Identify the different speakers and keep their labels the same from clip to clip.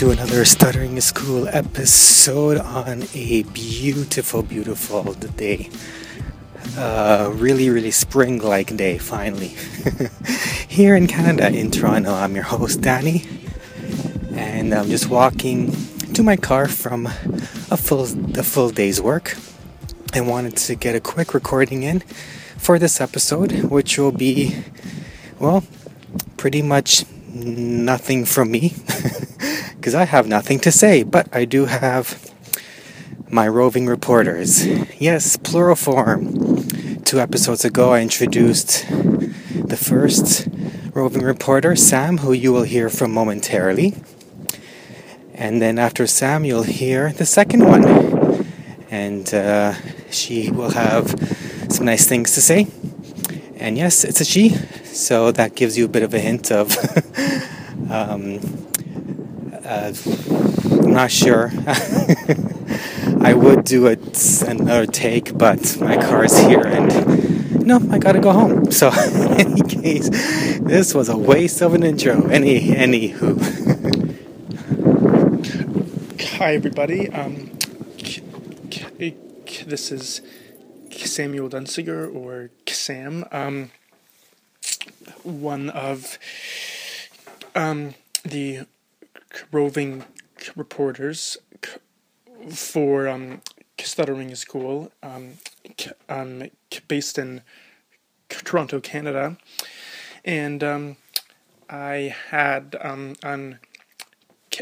Speaker 1: to another Stuttering School episode on a beautiful, beautiful day. Uh, really, really spring like day, finally. Here in Canada, in Toronto, I'm your host, Danny, and I'm just walking to my car from a full, a full day's work. I wanted to get a quick recording in for this episode, which will be, well, pretty much nothing from me because I have nothing to say, but I do have my roving reporters. Yes, plural form. Two episodes ago, I introduced the first roving reporter, Sam, who you will hear from momentarily. And then after Sam, you'll hear the second one. And uh, she will have some nice things to say. And yes, it's a she, so that gives you a bit of a hint of. um, uh, I'm not sure. I would do it another take, but my car is here and no, I gotta go home. So, in any case, this was a waste of an intro. Any, anywho.
Speaker 2: Hi, everybody. Um, this is Samuel Dunsiger or Sam, um, one of um, the roving reporters for um, Stuttering School, um, um, based in Toronto, Canada, and um, I had um, an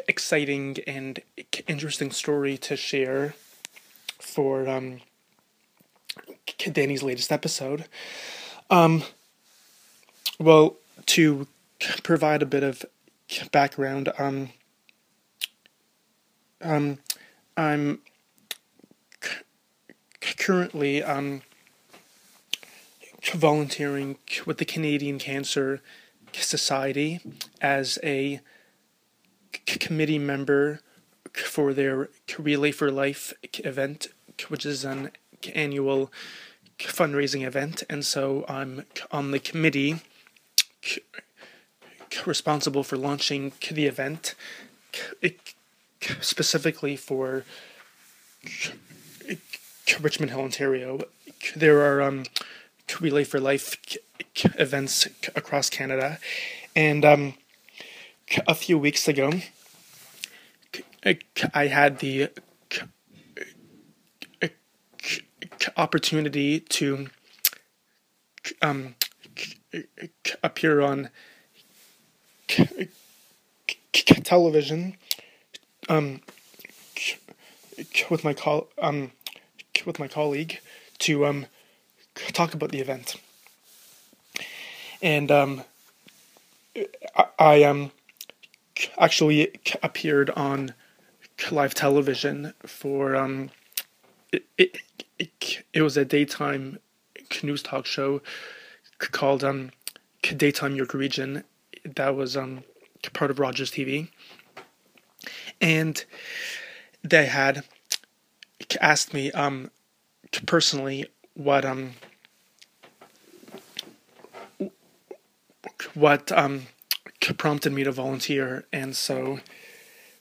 Speaker 2: exciting and interesting story to share for um, Danny's latest episode. Um, well, to provide a bit of background, um, um, I'm currently um, volunteering with the Canadian Cancer Society as a committee member for their Relay for Life event, which is an annual fundraising event, and so I'm on the committee responsible for launching the event, specifically for Richmond Hill, Ontario. There are um, Relay for Life events across Canada, and um, a few weeks ago, I had the opportunity to um, appear on television um, with my col- um, with my colleague to um, talk about the event, and um, I, I um, actually appeared on live television for um, it, it, it, it was a daytime news talk show called um, Daytime York Region. That was um, part of Rogers TV. And they had asked me um, personally what um what um prompted me to volunteer. And so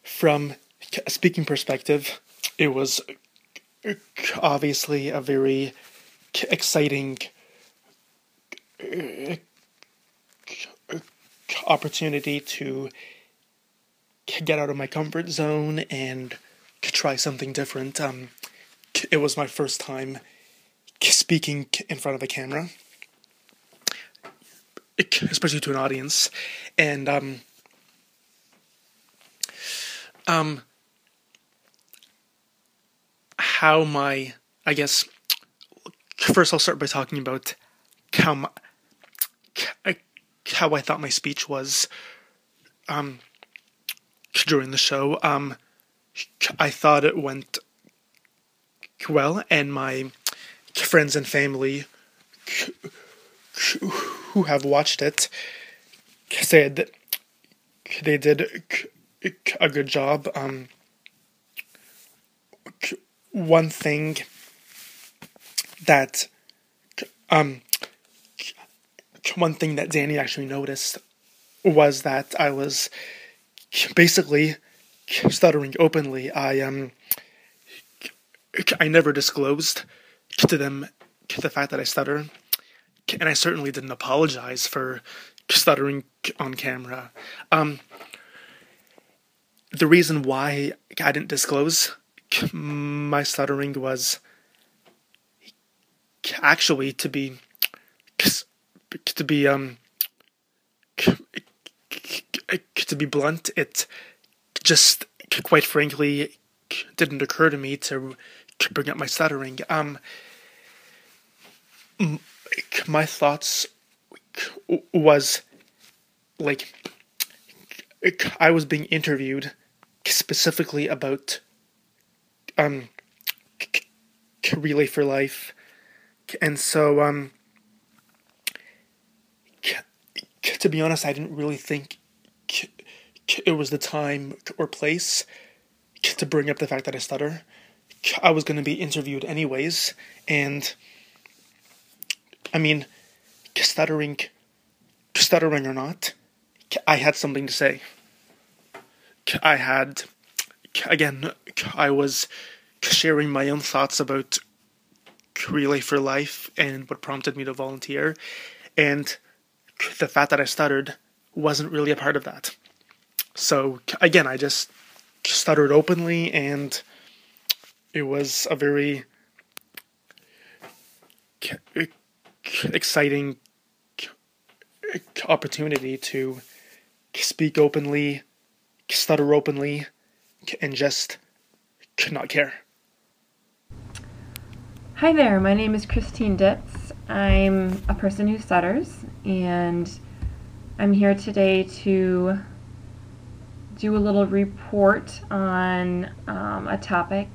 Speaker 2: from a speaking perspective it was obviously a very exciting opportunity to get out of my comfort zone and try something different. Um, it was my first time speaking in front of a camera, especially to an audience, and um, um, how my I guess first I'll start by talking about how my, how I thought my speech was. Um, during the show. Um, I thought it went well, and my friends and family who have watched it said that they did a good job. Um, one thing that um, one thing that Danny actually noticed was that I was basically stuttering openly. I um, I never disclosed to them the fact that I stutter, and I certainly didn't apologize for stuttering on camera. Um, the reason why I didn't disclose my stuttering was actually to be to be um to be blunt it just quite frankly didn't occur to me to bring up my stuttering. Um my thoughts was like I was being interviewed specifically about um relay for life. And so um to be honest i didn't really think it was the time or place to bring up the fact that i stutter i was going to be interviewed anyways and i mean stuttering stuttering or not i had something to say i had again i was sharing my own thoughts about Relay for Life and what prompted me to volunteer. And the fact that I stuttered wasn't really a part of that. So again, I just stuttered openly, and it was a very exciting opportunity to speak openly, stutter openly, and just could not care.
Speaker 3: Hi there, my name is Christine Ditz. I'm a person who stutters, and I'm here today to do a little report on um, a topic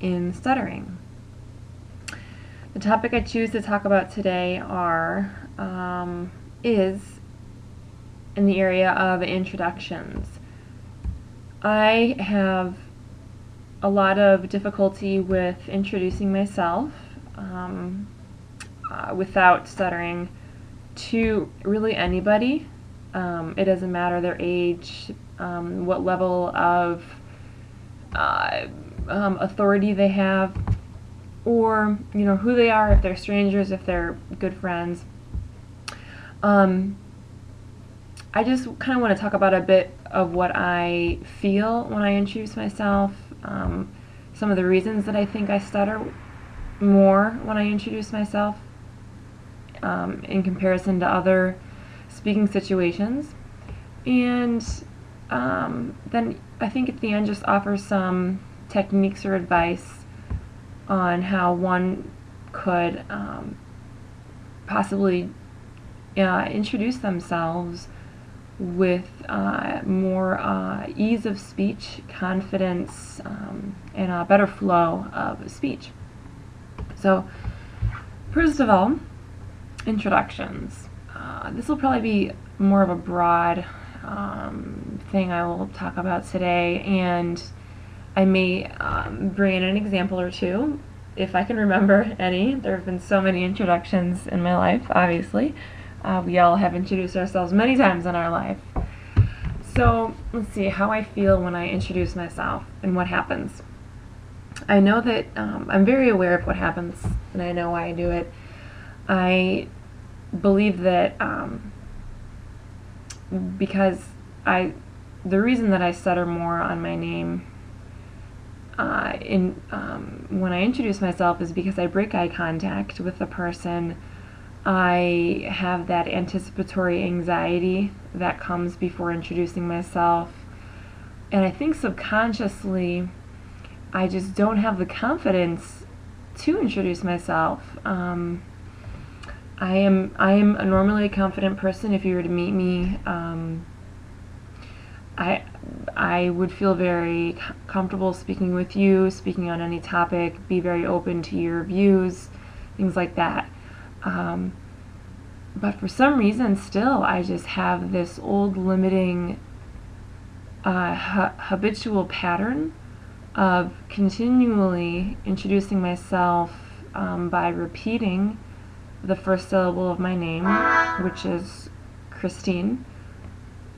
Speaker 3: in stuttering. The topic I choose to talk about today are um, is in the area of introductions. I have a lot of difficulty with introducing myself um, uh, without stuttering to really anybody. Um, it doesn't matter their age, um, what level of uh, um, authority they have, or you know who they are. If they're strangers, if they're good friends. Um, I just kind of want to talk about a bit of what I feel when I introduce myself um, some of the reasons that I think I stutter more when I introduce myself um, in comparison to other speaking situations. And um, then I think at the end just offer some techniques or advice on how one could um, possibly uh, introduce themselves with uh, more uh, ease of speech, confidence, um, and a better flow of speech. So, first of all, introductions. Uh, this will probably be more of a broad um, thing I will talk about today, and I may um, bring in an example or two if I can remember any. There have been so many introductions in my life, obviously. Uh, we all have introduced ourselves many times in our life. So let's see how I feel when I introduce myself and what happens. I know that um, I'm very aware of what happens and I know why I do it. I believe that um, because I, the reason that I stutter more on my name uh, in um, when I introduce myself is because I break eye contact with the person I have that anticipatory anxiety that comes before introducing myself. And I think subconsciously, I just don't have the confidence to introduce myself. Um, I am I am a normally a confident person. If you were to meet me, um, I I would feel very comfortable speaking with you, speaking on any topic, be very open to your views, things like that. Um, but for some reason, still, I just have this old limiting uh, ha- habitual pattern of continually introducing myself um, by repeating the first syllable of my name, which is Christine.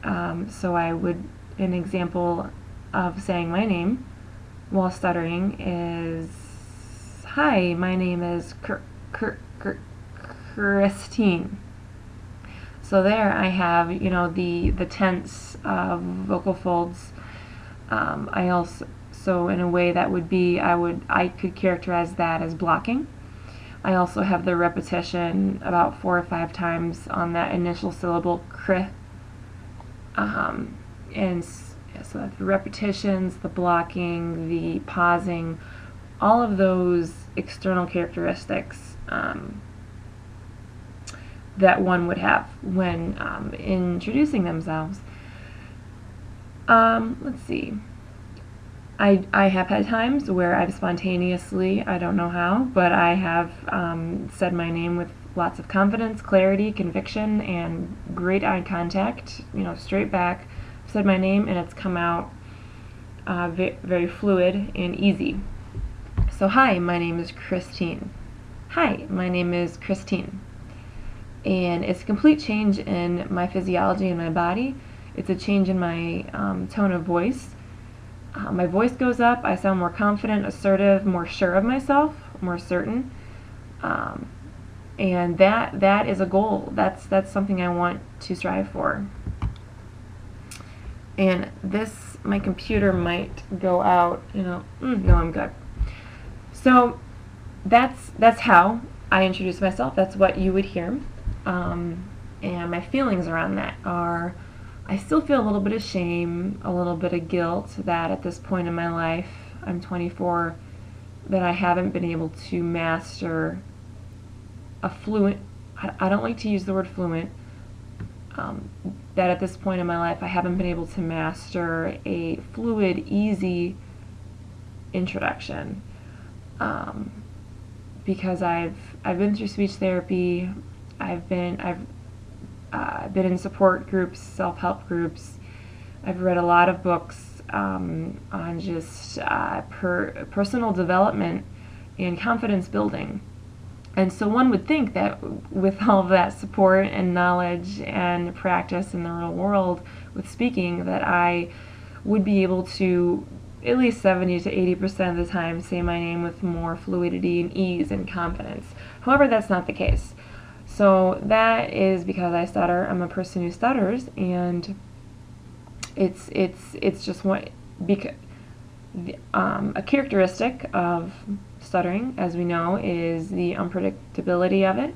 Speaker 3: Um, so I would, an example of saying my name while stuttering is Hi, my name is Christine. So there I have, you know, the, the tense uh, vocal folds. Um, I also, so in a way that would be, I would, I could characterize that as blocking. I also have the repetition about four or five times on that initial syllable, cr. Um, and so the repetitions, the blocking, the pausing, all of those external characteristics um, that one would have when um, introducing themselves. Um, let's see. I, I have had times where I've spontaneously, I don't know how, but I have um, said my name with lots of confidence, clarity, conviction, and great eye contact, you know, straight back. said my name and it's come out uh, very, very fluid and easy. So, hi, my name is Christine. Hi, my name is Christine and it's a complete change in my physiology and my body. It's a change in my um, tone of voice. Uh, my voice goes up. I sound more confident, assertive, more sure of myself, more certain. Um, and that that is a goal. That's that's something I want to strive for. And this, my computer might go out. You know, mm, no, I'm good. So that's that's how I introduce myself. That's what you would hear. Um, and my feelings around that are I still feel a little bit of shame, a little bit of guilt that at this point in my life, I'm 24, that I haven't been able to master a fluent, I, don't like to use the word fluent, um, that at this point in my life I haven't been able to master a fluid, easy introduction. Um, because I've I've been through speech therapy, I've been I've uh, been in support groups, self-help groups. I've read a lot of books um, on just uh, per, personal development and confidence building. And so one would think that with all of that support and knowledge and practice in the real world with speaking, that I would be able to at least 70 to 80% of the time say my name with more fluidity and ease and confidence. However, that's not the case. So that is because I stutter. I'm a person who stutters, and it's it's it's just what because um, a characteristic of stuttering, as we know, is the unpredictability of it,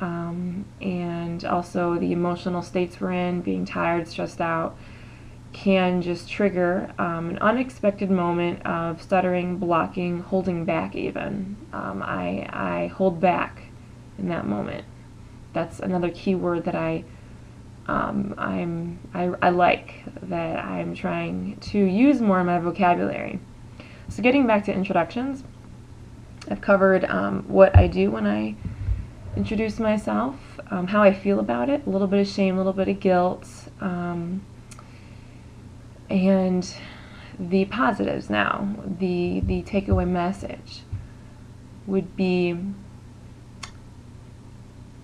Speaker 3: um, and also the emotional states we're in, being tired, stressed out, can just trigger um, an unexpected moment of stuttering, blocking, holding back. Even um, I I hold back in that moment that's another key word that I um, I'm I, I like that I'm trying to use more in my vocabulary. So getting back to introductions, I've covered um, what I do when I introduce myself, um, how I feel about it, a little bit of shame, a little bit of guilt, um, and the positives now. The the takeaway message would be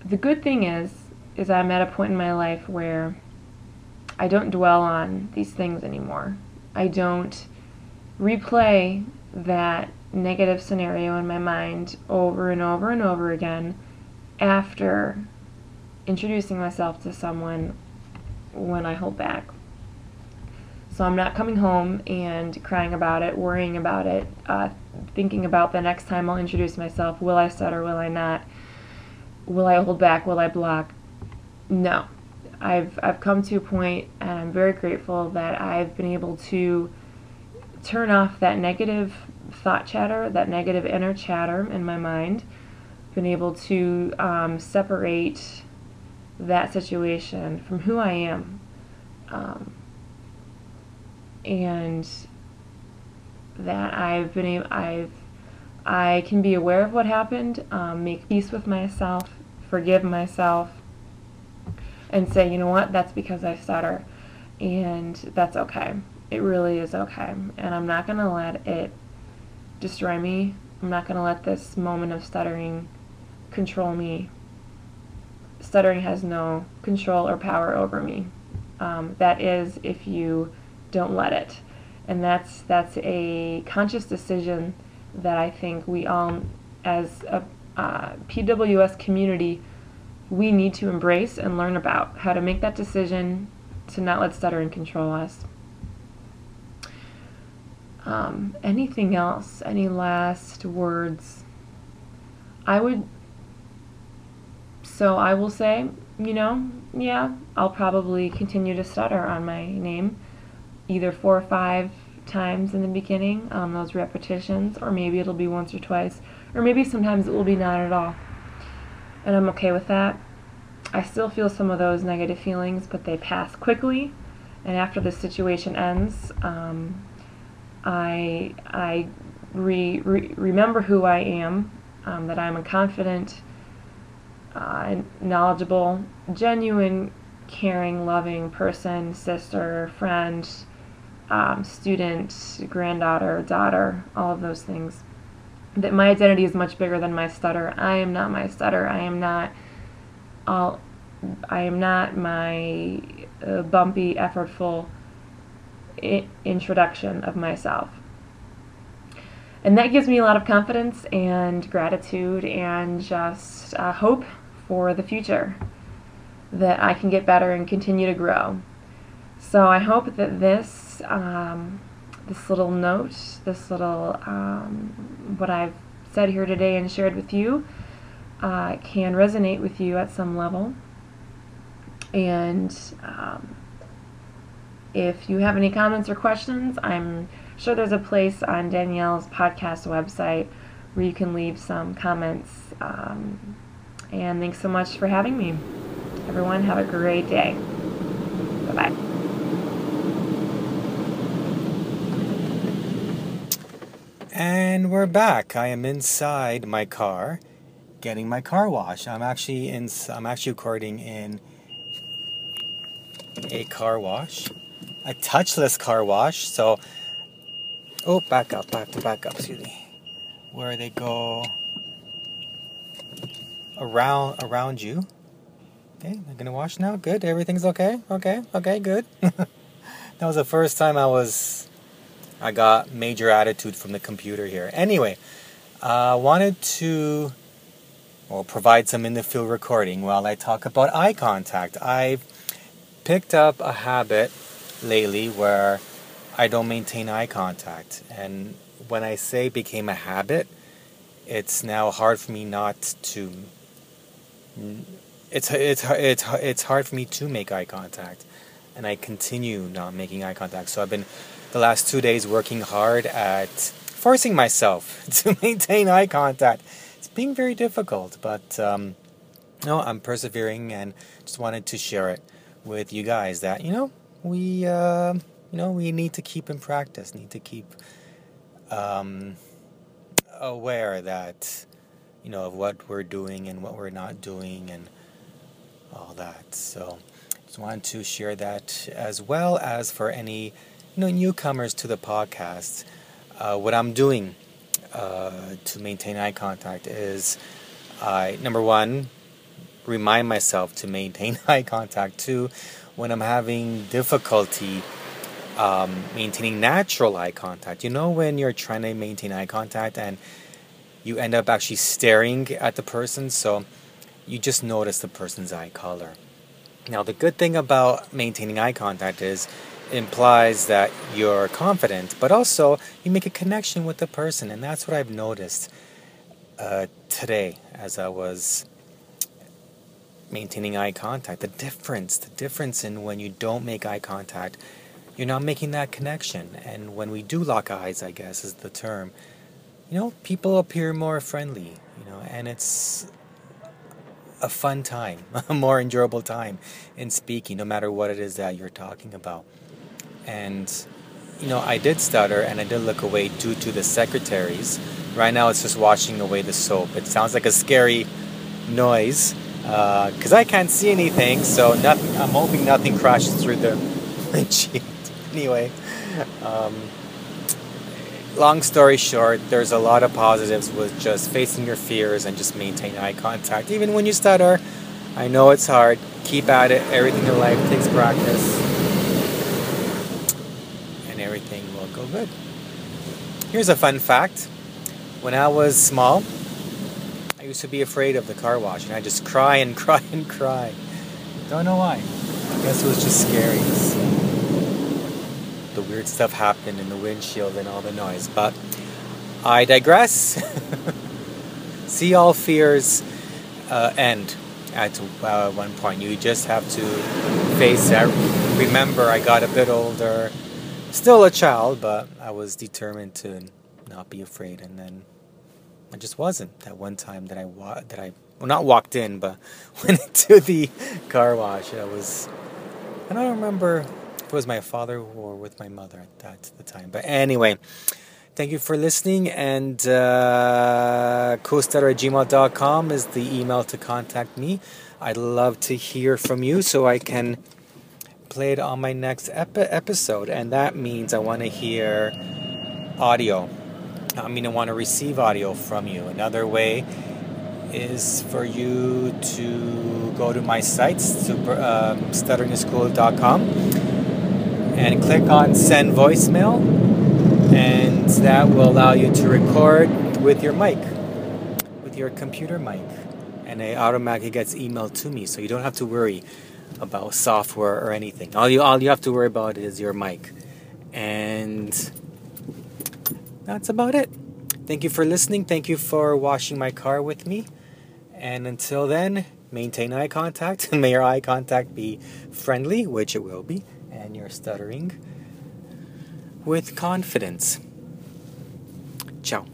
Speaker 3: the good thing is, is I'm at a point in my life where I don't dwell on these things anymore. I don't replay that negative scenario in my mind over and over and over again after introducing myself to someone when I hold back. So I'm not coming home and crying about it, worrying about it, uh, thinking about the next time I'll introduce myself. Will I stutter? Will I not? Will I hold back? Will I block? No. I've, I've come to a point, and I'm very grateful that I've been able to turn off that negative thought chatter, that negative inner chatter in my mind, been able to um, separate that situation from who I am. Um, and that I've been I've, I can be aware of what happened, um, make peace with myself, forgive myself, and say, you know what, that's because I stutter. And that's okay. It really is okay. And I'm not going to let it destroy me. I'm not going to let this moment of stuttering control me. Stuttering has no control or power over me. Um, that is if you don't let it. and that's that's a conscious decision that I think we all, as a uh, PWS community, we need to embrace and learn about how to make that decision to not let stuttering control us. Um, anything else? Any last words? I would. So I will say, you know, yeah, I'll probably continue to stutter on my name, either four or five times in the beginning on those repetitions, or maybe it'll be once or twice, or maybe sometimes it will be not at all. And I'm okay with that. I still feel some of those negative feelings, but they pass quickly. And after the situation ends, um, I I re, re, remember who I am, um, that I'm a confident, uh, knowledgeable, genuine, caring, loving person, sister, friend, um, student, granddaughter, daughter, all of those things. That my identity is much bigger than my stutter. I am not my stutter. I am not all. I am not my uh, bumpy, effortful I- introduction of myself. And that gives me a lot of confidence and gratitude and just uh, hope for the future that I can get better and continue to grow. So I hope that this um, this little note, this little um, what I've said here today and shared with you, uh, can resonate with you at some level. And um, if you have any comments or questions, I'm sure there's a place on Danielle's podcast website where you can leave some comments. Um, and thanks so much for having me. Everyone, have a great day. Bye bye.
Speaker 1: And we're back. I am inside my car, getting my car wash. I'm actually in. I'm actually recording in a car wash, a touchless car wash. So, oh, back up. Have to back up. Excuse me. Where they go around around you. Okay, I'm gonna wash now. Good. Everything's okay. Okay. Okay. Good. that was the first time I was I got major attitude from the computer here. Anyway, I uh, wanted to well, provide some in the field recording while I talk about eye contact. I've picked up a habit lately where I don't maintain eye contact. And when I say became a habit, it's now hard for me not to. It's, it's, it's, it's hard for me to make eye contact. And I continue not making eye contact. So I've been the last two days working hard at forcing myself to maintain eye contact. It's being very difficult, but um, no, I'm persevering and just wanted to share it with you guys that you know we uh, you know we need to keep in practice, need to keep um, aware that you know of what we're doing and what we're not doing and all that. So just wanted to share that as well as for any you know, newcomers to the podcast, uh, what I'm doing uh, to maintain eye contact is I, number one, remind myself to maintain eye contact. Two, when I'm having difficulty um, maintaining natural eye contact, you know, when you're trying to maintain eye contact and you end up actually staring at the person, so you just notice the person's eye color. Now, the good thing about maintaining eye contact is implies that you're confident, but also you make a connection with the person, and that's what I've noticed uh, today as I was maintaining eye contact. The difference, the difference in when you don't make eye contact, you're not making that connection, and when we do lock eyes, I guess is the term. You know, people appear more friendly, you know, and it's a fun time, a more enjoyable time in speaking, no matter what it is that you're talking about and you know I did stutter and I did look away due to the secretaries. Right now it's just washing away the soap. It sounds like a scary noise because uh, I can't see anything. So nothing. I'm hoping nothing crashes through the windshield. anyway, um, long story short, there's a lot of positives with just facing your fears and just maintain eye contact, even when you stutter. I know it's hard. Keep at it. Everything in life takes practice. Go good. Here's a fun fact. When I was small, I used to be afraid of the car wash and I just cry and cry and cry. Don't know why. I guess it was just scary the weird stuff happened in the windshield and all the noise. But I digress. see all fears uh, end at uh, one point. You just have to face it. Remember, I got a bit older, still a child, but I was determined to not be afraid. And then I just wasn't. That one time that I wa- that I well not walked in, but went into the car wash. I was. And I don't remember if it was my father or with my mother at that the time. But anyway. Thank you for listening, and uh, co-stutter at gmail.com is the email to contact me. I'd love to hear from you so I can play it on my next epi- episode, and that means I want to hear audio. I mean, I want to receive audio from you. Another way is for you to go to my site, super, um, stutteringschool.com, and click on send voicemail and that will allow you to record with your mic, with your computer mic, and it automatically gets emailed to me, so you don't have to worry about software or anything. All you all you have to worry about is your mic, and that's about it. Thank you for listening. Thank you for washing my car with me, and until then, maintain eye contact. May your eye contact be friendly, which it will be, and your stuttering with confidence. Ciao.